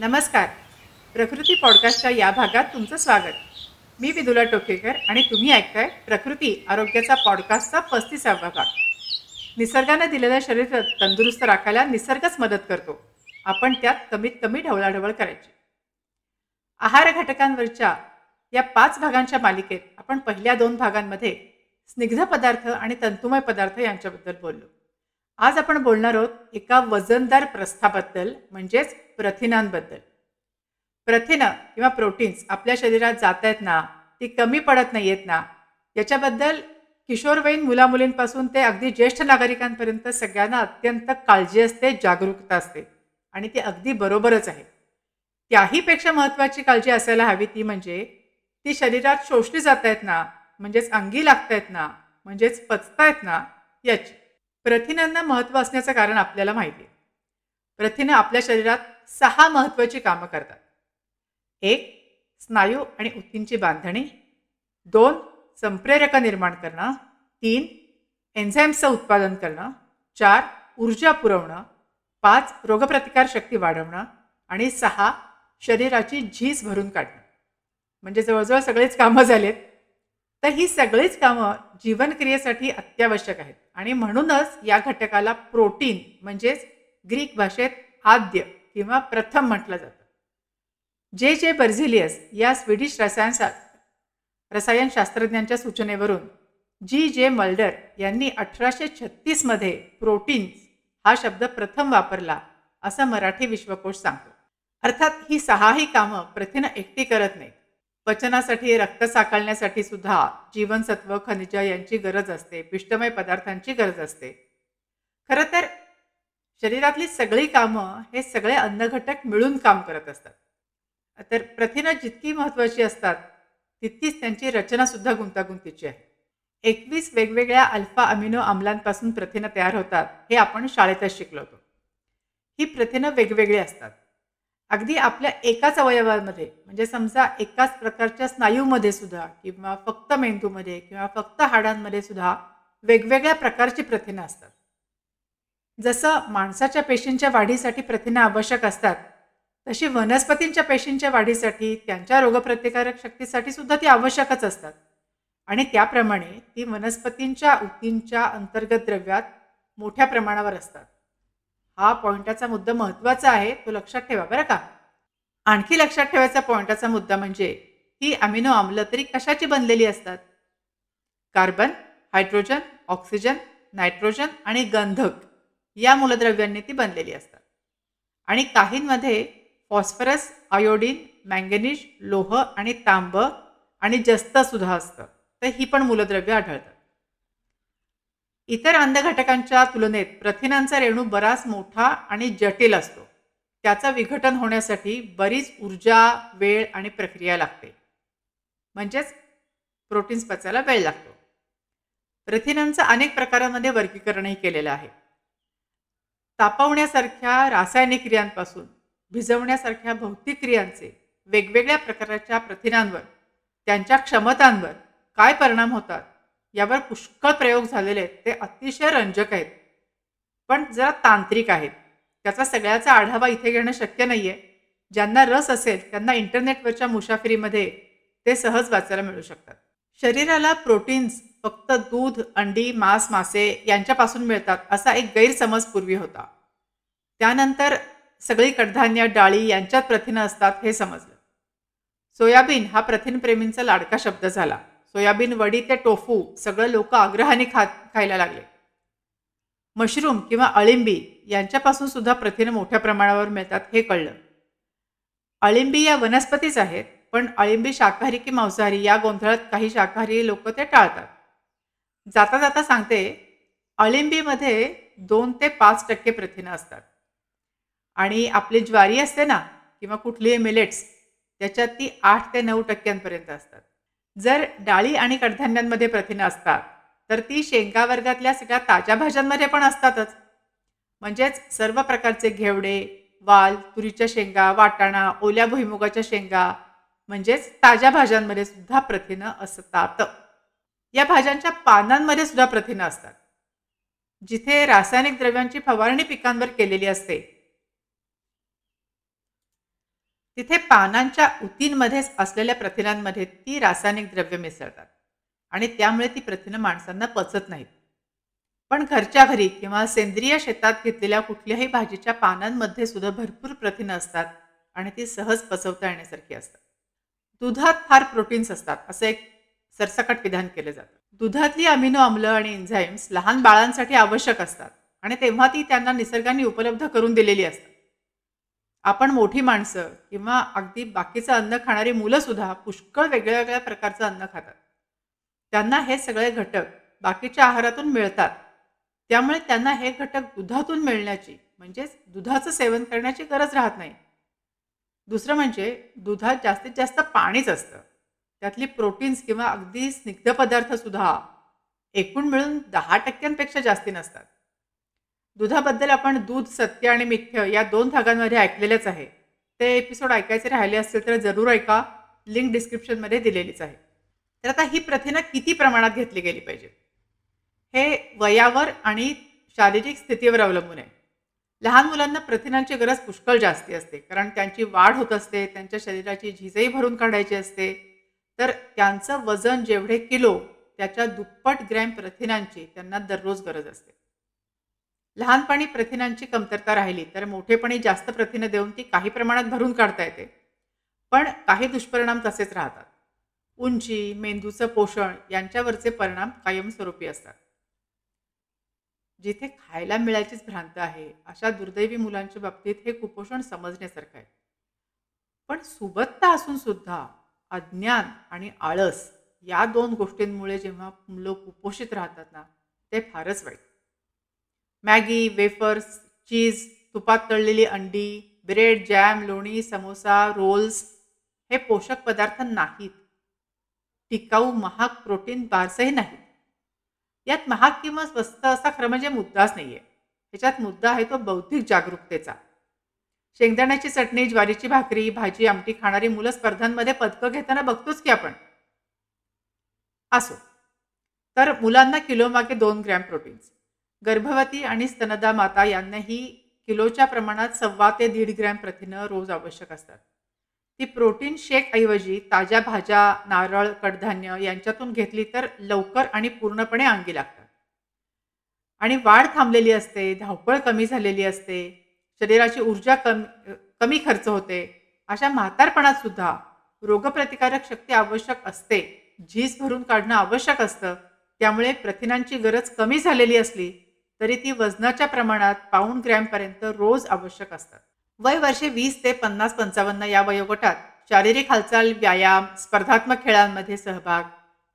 नमस्कार. प्रकृती पॉडकास्टच्या या भागात तुमचं स्वागत. मी विदुला टोकेकर आणि तुम्ही ऐकताय प्रकृती आरोग्याचा पॉडकास्टचा पस्तीसावा भाग. निसर्गानं दिलेलं शरीर तंदुरुस्त राखायला निसर्गच मदत करतो. आपण त्यात कमीत कमी ढवळाढवळ करायची. आहार घटकांवरच्या या पाच भागांच्या मालिकेत आपण पहिल्या दोन भागांमध्ये स्निग्ध पदार्थ आणि तंतुमय पदार्थ यांच्याबद्दल बोललो. आज आपण बोलणार आहोत एका वजनदार प्रस्थाबद्दल म्हणजेच प्रथिनांबद्दल. प्रथिनं किंवा प्रोटीन्स आपल्या शरीरात जात आहेत ना ती कमी पडत नाही आहेत ना याच्याबद्दल किशोरवयीन मुलामुलींपासून ते अगदी ज्येष्ठ नागरिकांपर्यंत सगळ्यांना अत्यंत काळजी असते जागरूकता असते आणि ती अगदी बरोबरच आहे. त्याहीपेक्षा महत्त्वाची काळजी असायला हवी ती म्हणजे ती शरीरात शोषली जात आहेत ना म्हणजेच अंगी लागतायत ना म्हणजेच पचतायत ना याची. प्रथिनांना महत्त्व असण्याचं कारण आपल्याला माहिती आहे. प्रथिनं आपल्या शरीरात सहा महत्त्वाची कामं करतात. एक स्नायू आणि ऊतींची बांधणी. दोन संप्रेरक निर्माण करणं. तीन एन्झाईम्सचं उत्पादन करणं. चार ऊर्जा पुरवणं. पाच रोगप्रतिकार शक्ती वाढवणं. आणि सहा शरीराची झीज भरून काढणं. म्हणजे जवळजवळ सगळेच कामं झालेत. तर ही सगळीच कामं जीवनक्रियेसाठी अत्यावश्यक आहेत. आणि म्हणूनच या घटकाला प्रोटीन म्हणजेच ग्रीक भाषेत आद्य किंवा प्रथम म्हटलं जातं. जे जे बर्झिलियस या स्वीडिश रसायन रसायनशास्त्रज्ञांच्या सूचनेवरून जी जे मल्डर यांनी अठराशे छत्तीसमध्ये प्रोटीन्स हा शब्द प्रथम वापरला असं मराठी विश्वकोश सांगतो. अर्थात ही सहाही कामं प्रथिनं एकटी करत नाहीत. पचनासाठी रक्त साकळण्यासाठी सुद्धा जीवनसत्व खनिज यांची गरज असते. पिष्टमय पदार्थांची गरज असते. खरं तर शरीरातली सगळी कामं हे सगळे अन्नघटक मिळून काम करत असतात. तर प्रथिनं जितकी महत्त्वाची असतात तितकीच त्यांची रचना सुद्धा गुंतागुंतीची आहे. एकवीस वेगवेगळ्या अल्फा अमिनो आम्लांपासून प्रथिनं तयार होतात हे आपण शाळेतच शिकलो होतो. ही प्रथिनं वेगवेगळी असतात. अगदी आपल्या एकाच अवयवामध्ये म्हणजे समजा एकाच प्रकारच्या स्नायूमध्ये सुद्धा किंवा फक्त मेंदूमध्ये किंवा फक्त हाडांमध्ये सुद्धा वेगवेगळ्या प्रकारची प्रथिनं असतात. जसं माणसाच्या पेशींच्या वाढीसाठी प्रथिनं आवश्यक असतात तशी वनस्पतींच्या पेशींच्या वाढीसाठी त्यांच्या रोगप्रतिकारक शक्तीसाठी सुद्धा ती आवश्यकच असतात. आणि त्याप्रमाणे ती वनस्पतींच्या ऊतींच्या अंतर्गत द्रव्यात मोठ्या प्रमाणावर असतात. हा पॉइंटाचा मुद्दा महत्त्वाचा आहे तो लक्षात ठेवा बरं का. आणखी लक्षात ठेवायचा पॉइंटाचा मुद्दा म्हणजे ही अमिनो आम्ल तरी कशाची बनलेली असतात? कार्बन हायड्रोजन ऑक्सिजन नायट्रोजन आणि गंधक या मूलद्रव्यांनी ती बनलेली असतात. आणि काहींमध्ये फॉस्फरस आयोडीन मँगनीज लोह आणि तांब आणि जस्त सुद्धा असतं. तर ही पण मूलद्रव्य आढळतात. इतर अंधघटकांच्या तुलनेत प्रथिनांचा रेणू बराच मोठा आणि जटिल असतो. त्याचं विघटन होण्यासाठी बरीच ऊर्जा वेळ आणि प्रक्रिया लागते. म्हणजेच प्रोटीन्स पचायला वेळ लागतो. प्रथिनांचं अनेक प्रकारांमध्ये वर्गीकरणही केलेलं आहे. तापवण्यासारख्या रासायनिक क्रियांपासून भिजवण्यासारख्या भौतिक क्रियांचे वेगवेगळ्या प्रकारच्या प्रथिनांवर त्यांच्या क्षमतांवर काय परिणाम होतात? यावर पुष्कळ प्रयोग झालेले आहेत. ते अतिशय रंजक आहेत. पण जरा तांत्रिक आहेत. त्याचा सगळ्याचा आढावा इथे घेणं शक्य नाही आहे ज्यांना रस असेल त्यांना इंटरनेटवरच्या मुसाफिरीमध्ये ते सहज वाचायला मिळू शकतात. शरीराला प्रोटीन्स फक्त दूध अंडी मांस मासे यांच्यापासून मिळतात असा एक गैरसमज पूर्वी होता. त्यानंतर सगळी कडधान्य डाळी यांच्यात प्रथिनं असतात हे समजलं. सोयाबीन हा प्रथिनप्रेमींचा लाडका शब्द झाला. सोयाबीन वडी ते टोफू सगळं लोक आग्रहाने खात खायला लागले. मशरूम किंवा अळिंबी यांच्यापासून सुद्धा प्रथिनं मोठ्या प्रमाणावर मिळतात हे कळलं. अळिंबी या वनस्पतीच आहेत पण अळिंबी शाकाहारी की मांसाहारी या गोंधळात काही शाकाहारी लोक ते टाळतात. जाता जाता सांगते अळिंबीमध्ये दोन ते पाच टक्के प्रथिनं असतात. आणि आपली ज्वारी असते ना किंवा कुठलीही मिलेट्स त्याच्यात ती आठ ते नऊ टक्क्यांपर्यंत असतात. जर डाळी आणि कडधान्यांमध्ये प्रथिनं असतात तर ती शेंगा वर्गातल्या सगळ्या ताज्या भाज्यांमध्ये पण असतातच. म्हणजेच सर्व प्रकारचे घेवडे वाल तुरीच्या शेंगा वाटाणा ओल्या भुईमुगाच्या शेंगा म्हणजेच ताज्या भाज्यांमध्ये सुद्धा प्रथिनं असतात. या भाज्यांच्या पानांमध्ये सुद्धा प्रथिनं असतात. जिथे रासायनिक द्रव्यांची फवारणी पिकांवर केलेली असते तिथे पानांच्या उतींमध्येच असलेल्या प्रथिनांमध्ये ती रासायनिक द्रव्य मिसळतात आणि त्यामुळे ती प्रथिनं माणसांना पचत नाहीत. पण घरच्या घरी किंवा सेंद्रिय शेतात घेतलेल्या कुठल्याही भाजीच्या पानांमध्ये सुद्धा भरपूर प्रथिनं असतात आणि ती सहज पचवता येण्यासारखी असतात. दुधात फार प्रोटीन्स असतात असं एक सरसकट विधान केलं जातं. दुधातली अमिनो आम्ल आणि एन्झाईम्स लहान बाळांसाठी आवश्यक असतात आणि तेव्हा ती त्यांना निसर्गाने उपलब्ध करून दिलेली असतात. आपण मोठी माणसं किंवा अगदी बाकीचं अन्न खाणारी मुलं सुद्धा पुष्कळ वेगळ्या वेगळ्या प्रकारचं अन्न खातात. त्यांना हे सगळे घटक बाकीच्या आहारातून मिळतात. त्यामुळे त्यांना हे घटक दुधातून मिळण्याची म्हणजेच दुधाचं सेवन करण्याची गरज राहत नाही. दुसरं म्हणजे दुधात जास्तीत जास्त पाणीच असतं. त्यातली प्रोटीन्स किंवा अगदी स्निग्ध पदार्थसुद्धा एकूण मिळून दहा टक्क्यांपेक्षा जास्ती नसतात. दुधाबद्दल आपण दूध सत्य आणि मिथ्य या दोन भागांमध्ये ऐकलेलेच आहे. ते एपिसोड ऐकायचे राहिले असतील तर जरूर ऐका. लिंक डिस्क्रिप्शनमध्ये दिलेलीच आहे. तर आता ही प्रथिनं किती प्रमाणात घेतली गेली पाहिजे? हे वयावर आणि शारीरिक स्थितीवर अवलंबून आहे. लहान मुलांना प्रथिनांची गरज पुष्कळ जास्ती असते. कारण त्यांची वाढ होत असते त्यांच्या शरीराची झिजही भरून काढायची असते. तर त्यांचं वजन जेवढे किलो त्याच्या दुप्पट ग्रॅम प्रथिनांची त्यांना दररोज गरज असते. लहानपणी प्रथिनांची कमतरता राहिली तर मोठेपणी जास्त प्रथिनं देऊन ती काही प्रमाणात भरून काढता येते. पण काही दुष्परिणाम तसेच राहतात. उंची मेंदूचं पोषण यांच्यावरचे परिणाम कायमस्वरूपी असतात. जिथे खायला मिळायचीच भ्रांत आहे अशा दुर्दैवी मुलांच्या बाबतीत हे कुपोषण समजण्यासारखं आहे. पण सुबत्ता असून सुद्धा अज्ञान आणि आळस या दोन गोष्टींमुळे जेव्हा मुलं कुपोषित राहतात ना ते फारच वाईट. मॅगी वेफर्स चीज तुपात तळलेली अंडी ब्रेड जॅम लोणी समोसा रोल्स हे पोषक पदार्थ नाहीत. टिकाऊ महाग प्रोटीन बार्सही नाहीत. यात महाग किंवा स्वस्त असा खरं म्हणजे मुद्दाच नाही आहे ह्याच्यात मुद्दा आहे तो बौद्धिक जागरूकतेचा. शेंगदाण्याची चटणी ज्वारीची भाकरी भाजी आमटी खाणारी मुलं स्पर्धांमध्ये पदकं घेताना बघतोच की आपण. असो. तर मुलांना किलोमागे दोन ग्रॅम प्रोटीन्स. गर्भवती आणि स्तनदा माता यांनाही किलोच्या प्रमाणात सव्वा ते दीड ग्रॅम प्रथिनं रोज आवश्यक असतात. ती प्रोटीन शेक ऐवजी ताज्या भाज्या नारळ कडधान्य यांच्यातून घेतली तर लवकर आणि पूर्णपणे अंगी लागतात. आणि वाढ थांबलेली असते धावपळ कमी झालेली असते शरीराची ऊर्जा कमी कमी खर्च होते अशा म्हातारपणात सुद्धा रोगप्रतिकारक शक्ती आवश्यक असते. झीज भरून काढणं आवश्यक असतं. त्यामुळे प्रथिनांची गरज कमी झालेली असली तरी ती वजनाच्या प्रमाणात पाऊण ग्रॅमपर्यंत रोज आवश्यक असतात. वय वर्षे वीस ते पन्नास पंचावन्न या वयोगटात शारीरिक हालचाल व्यायाम स्पर्धात्मक खेळांमध्ये सहभाग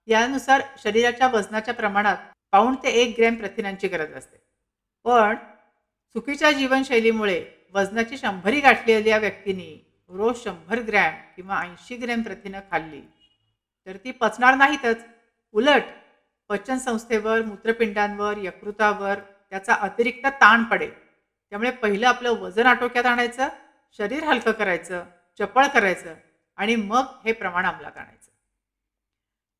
यानुसार शरीराच्या वजनाच्या प्रमाणात पाऊण ते एक ग्रॅम प्रथिनांची गरज असते. पण चुकीच्या जीवनशैलीमुळे वजनाची शंभरी गाठलेल्या व्यक्तींनी रोज शंभर ग्रॅम किंवा ऐंशी ग्रॅम प्रथिनं खाल्ली तर ती पचणार नाहीतच. उलट पचन संस्थेवर मूत्रपिंडांवर यकृतावर त्याचा अतिरिक्त ताण पडेल. त्यामुळे पहिलं आपलं वजन आटोक्यात आणायचं शरीर हलकं करायचं चपळ करायचं आणि मग हे प्रमाण अंमलात आणायचं.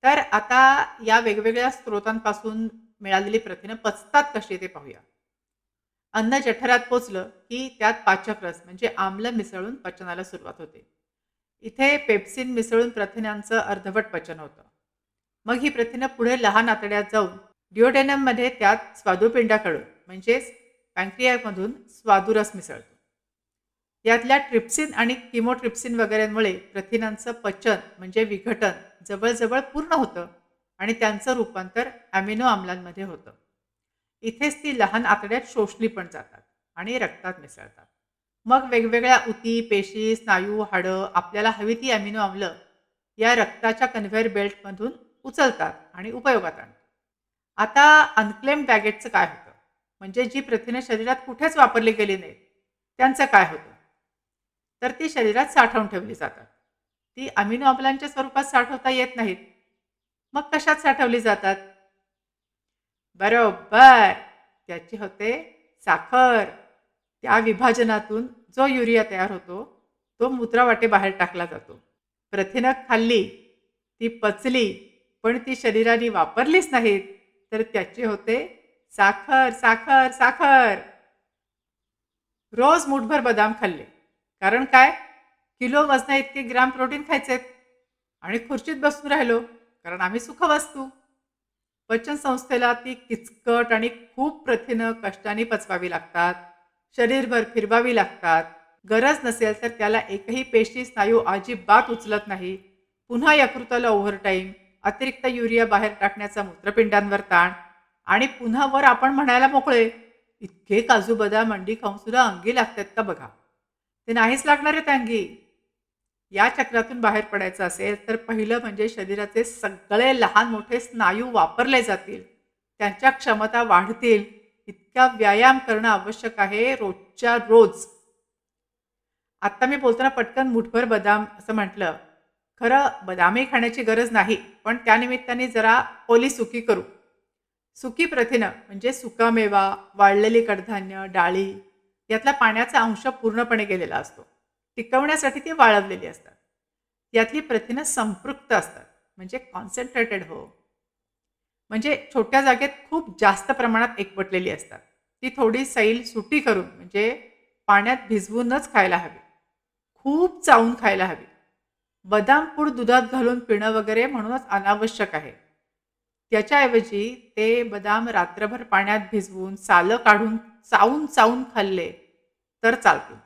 तर आता या वेगवेगळ्या स्रोतांपासून मिळालेली प्रथिनं पचतात कशी ते पाहूया. अन्न जठरात पोचलं की त्यात पाचक रस म्हणजे आम्ल मिसळून पचनाला सुरुवात होते. इथे पेप्सिन मिसळून प्रथिनांचं अर्धवट पचन होतं. मग ही प्रथिनं पुढे लहान आतड्यात जाऊन डिओडेनममध्ये त्यात स्वादुपिंडाकडून म्हणजेच पँक्रियामधून स्वादुरस मिसळतो. यातल्या ट्रिप्सिन आणि किमोट्रिप्सिन वगैरेमुळे प्रथिनांचं पचन म्हणजे विघटन जवळजवळ पूर्ण होतं आणि त्यांचं रूपांतर ॲमिनो आम्लांमध्ये होतं. इथेच ती लहान आतड्यात शोषली पण जातात आणि रक्तात मिसळतात. मग वेगवेगळ्या उती पेशी स्नायू हाडं आपल्याला हवी ती ॲमिनो आम्ल या रक्ताच्या कन्व्हेअर बेल्टमधून उचलतात आणि उपयोगात आणतात. आता अनक्लेम बॅगेटचं काय होतं? म्हणजे जी प्रथिने शरीरात कुठेच वापरली गेली नाहीत त्यांचं काय होतं? तर ती शरीरात साठवून ठेवली जातात. ती अमिनो अमलांच्या स्वरूपात साठवता येत नाहीत. मग कशात साठवली जातात? बरोबर. त्याची होते साखर. त्या विभाजनातून जो युरिया तयार होतो तो मूत्रावाटे बाहेर टाकला जातो. प्रथिनं खाल्ली ती पचली पण ती शरीराने वापरलीच नाहीत. तर त्याचे होते साखर साखर साखर. रोज मुठभर बदाम खाल्ले. कारण काय? किलो वजना इतके ग्राम प्रोटीन खायचे आणि खुर्चीत बसून राहिलो कारण आम्ही सुखवस्तू. पचन संस्थेला ती किचकट आणि खूप प्रथिनं कष्टाने पचवावी लागतात. शरीरभर फिरवावी लागतात. गरज नसेल तर त्याला एकही पेशी स्नायू अजिबात उचलत नाही. पुन्हा यकृताला ओव्हरटाईम अतिरिक्त युरिया बाहेर टाकण्याचा मूत्रपिंडांवर ताण आणि पुन्हा वर आपण म्हणायला मोकळे इतके काजू बदाम अंडी खाऊन सुद्धा अंगी लागतात का बघा? ते नाहीच लागणार आहेत अंगी या चक्रातून बाहेर पडायचं असेल तर पहिलं म्हणजे शरीराचे सगळे लहान मोठे स्नायू वापरले जातील. त्यांच्या क्षमता वाढतील. इतका व्यायाम करणं आवश्यक आहे रोजच्या रोज. आत्ता मी बोलताना पटकन मुठभर बदाम असं म्हटलं. खरं बदामी खाण्याची गरज नाही पण त्यानिमित्ताने जरा ओली सुकी करू. सुकी प्रथिनं म्हणजे सुकामेवा वाळलेली कडधान्य डाळी यातला पाण्याचा अंश पूर्णपणे गेलेला असतो. टिकवण्यासाठी ती वाळवलेली असतात. यातली प्रथिनं संपृक्त असतात म्हणजे कॉन्सन्ट्रेटेड हो. म्हणजे छोट्या जागेत खूप जास्त प्रमाणात एकवटलेली असतात. ती थोडी सैल सुटी करून म्हणजे पाण्यात भिजवूनच खायला हवी. खूप चावून खायला हवी. बदाम पूड दुधात घालून पिणं वगैरे म्हणूनच अनावश्यक आहे. त्याच्याऐवजी ते बदाम रात्रभर पाण्यात भिजवून सालं काढून चावून चावून खाल्ले तर चालतील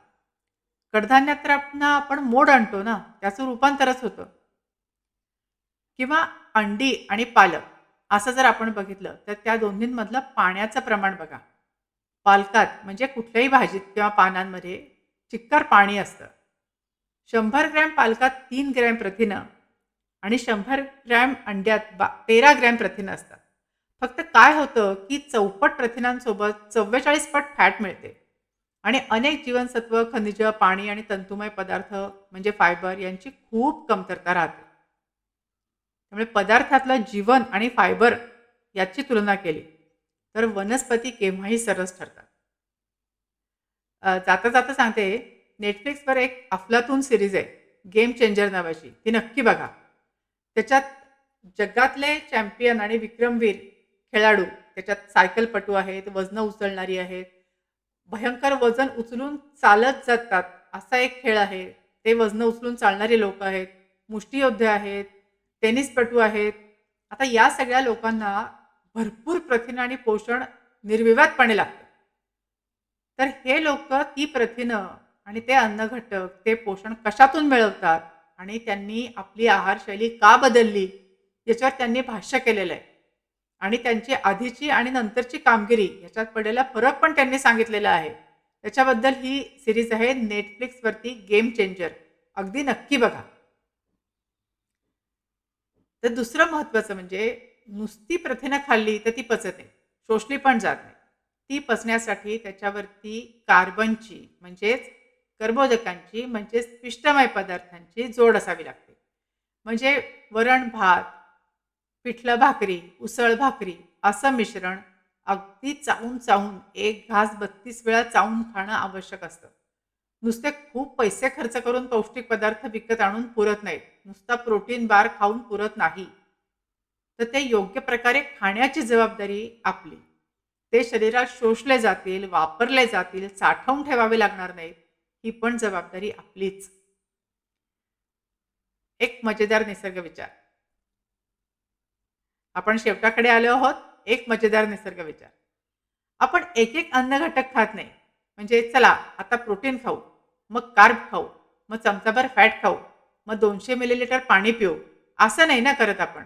कडधान्यात तर आपण आपण मोड आणतो ना त्याचं रूपांतरच होतं. किंवा अंडी आणि पालक असं जर आपण बघितलं तर त्या दोन्हींमधलं पाण्याचं प्रमाण बघा. पालकात म्हणजे कुठल्याही भाजीत किंवा पानांमध्ये चिक्कार पाणी असतं. शंभर ग्रॅम पालकात तीन ग्रॅम प्रथिनं आणि शंभर ग्रॅम अंड्यात बा तेरा ग्रॅम प्रथिनं असतात. फक्त काय होतं की चौपट प्रथिनांसोबत चव्वेचाळीस पट फॅट मिळते. आणि अनेक जीवनसत्व खनिज पाणी आणि तंतुमय पदार्थ म्हणजे फायबर यांची खूप कमतरता राहते. त्यामुळे पदार्थातलं जीवन आणि फायबर याची तुलना केली तर वनस्पती केव्हाही सरस ठरतात. जाता जाता सांगते नेटफ्लिक्सवर एक अफलातून सिरीज आहे गेम चेंजर नावाची. ती नक्की बघा. त्याच्यात जगातले चॅम्पियन आणि विक्रमवीर खेळाडू त्याच्यात सायकलपटू आहेत वजनं उचलणारी आहेत भयंकर वजन उचलून चालत जातात. असा एक खेळ आहे. ते वजनं उचलून चालणारे लोक आहेत. मुष्टीयोद्धे आहेत टेनिसपटू आहेत. आता या सगळ्या लोकांना भरपूर प्रथिनं आणि पोषण निर्विवादपणे लागतं. तर हे लोक ती प्रथिनं आणि ते अन्न घटक ते पोषण कशातून मिळवतात आणि त्यांनी आपली आहारशैली का बदलली याच्यावर त्यांनी भाष्य केलेलं आहे. आणि त्यांची आधीची आणि नंतरची कामगिरी याच्यात पडलेला फरक पण त्यांनी सांगितलेला आहे. त्याच्याबद्दल ही सिरीज आहे नेटफ्लिक्सवरती गेम चेंजर. अगदी नक्की बघा. तर दुसरं महत्त्वाचं म्हणजे नुसती प्रथिनं खाल्ली तर ती पचते शोषली पण जात नाही. ती पचण्यासाठी त्याच्यावरती कार्बनची म्हणजेच कर्बोदकांची म्हणजेच पिष्टमय पदार्थांची जोड असावी लागते. म्हणजे वरण भात पिठलं भाकरी उसळ भाकरी असं मिश्रण अगदी चावून चावून एक घास बत्तीस वेळा चावून खाणं आवश्यक असतं. नुसते खूप पैसे खर्च करून पौष्टिक पदार्थ विकत आणून पुरत नाहीत. नुसता प्रोटीन बार खाऊन पुरत नाही. तर ते योग्य प्रकारे खाण्याची जबाबदारी आपली. ते शरीरात शोषले जातील वापरले जातील साठवून ठेवावे लागणार नाहीत. ही पण जबाबदारी आपलीच. एक मजेदार निसर्ग विचार. आपण शेवटाकडे आलो आहोत एक मजेदार निसर्ग विचार. आपण एक एक अन्न घटक खात नाही. म्हणजे चला आता प्रोटीन खाऊ मग कार्ब खाऊ मग चमचाभर फॅट खाऊ मग दोनशे मिलीलिटर पाणी पिऊ असं नाही ना करत आपण.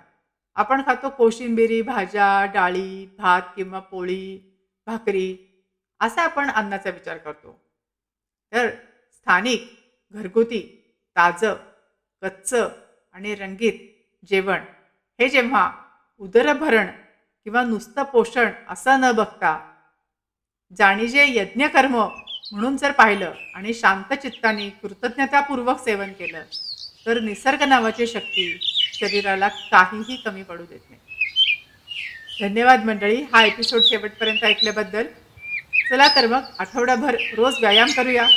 आपण खातो कोशिंबिरी भाज्या डाळी भात किंवा पोळी भाकरी असा आपण अन्नाचा विचार करतो. तर स्थानिक घरगुती ताजं कच्चं आणि रंगीत जेवण. हे जेव्हा उदरभरण किंवा नुसतं पोषण असं न बघता जाणीजे यज्ञकर्म म्हणून जर पाहिलं आणि शांत चित्ताने कृतज्ञतापूर्वक सेवन केलं तर निसर्ग नावाची शक्ती शरीराला काहीही कमी पडू देत नाही. धन्यवाद मंडळी. हा एपिसोड शेवटपर्यंत ऐकल्याबद्दल चला तर मग आठवडाभर रोज व्यायाम करूया.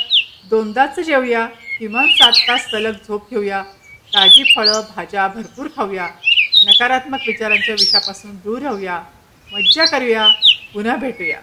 दोनदाच जेवूया. किमान सात तास सलग झोप घेऊया. ताजी फळं भाज्या भरपूर खाऊया. नकारात्मक विचारांच्या विषापासून दूर राहूया. मज्जा करूया. पुन्हा भेटूया.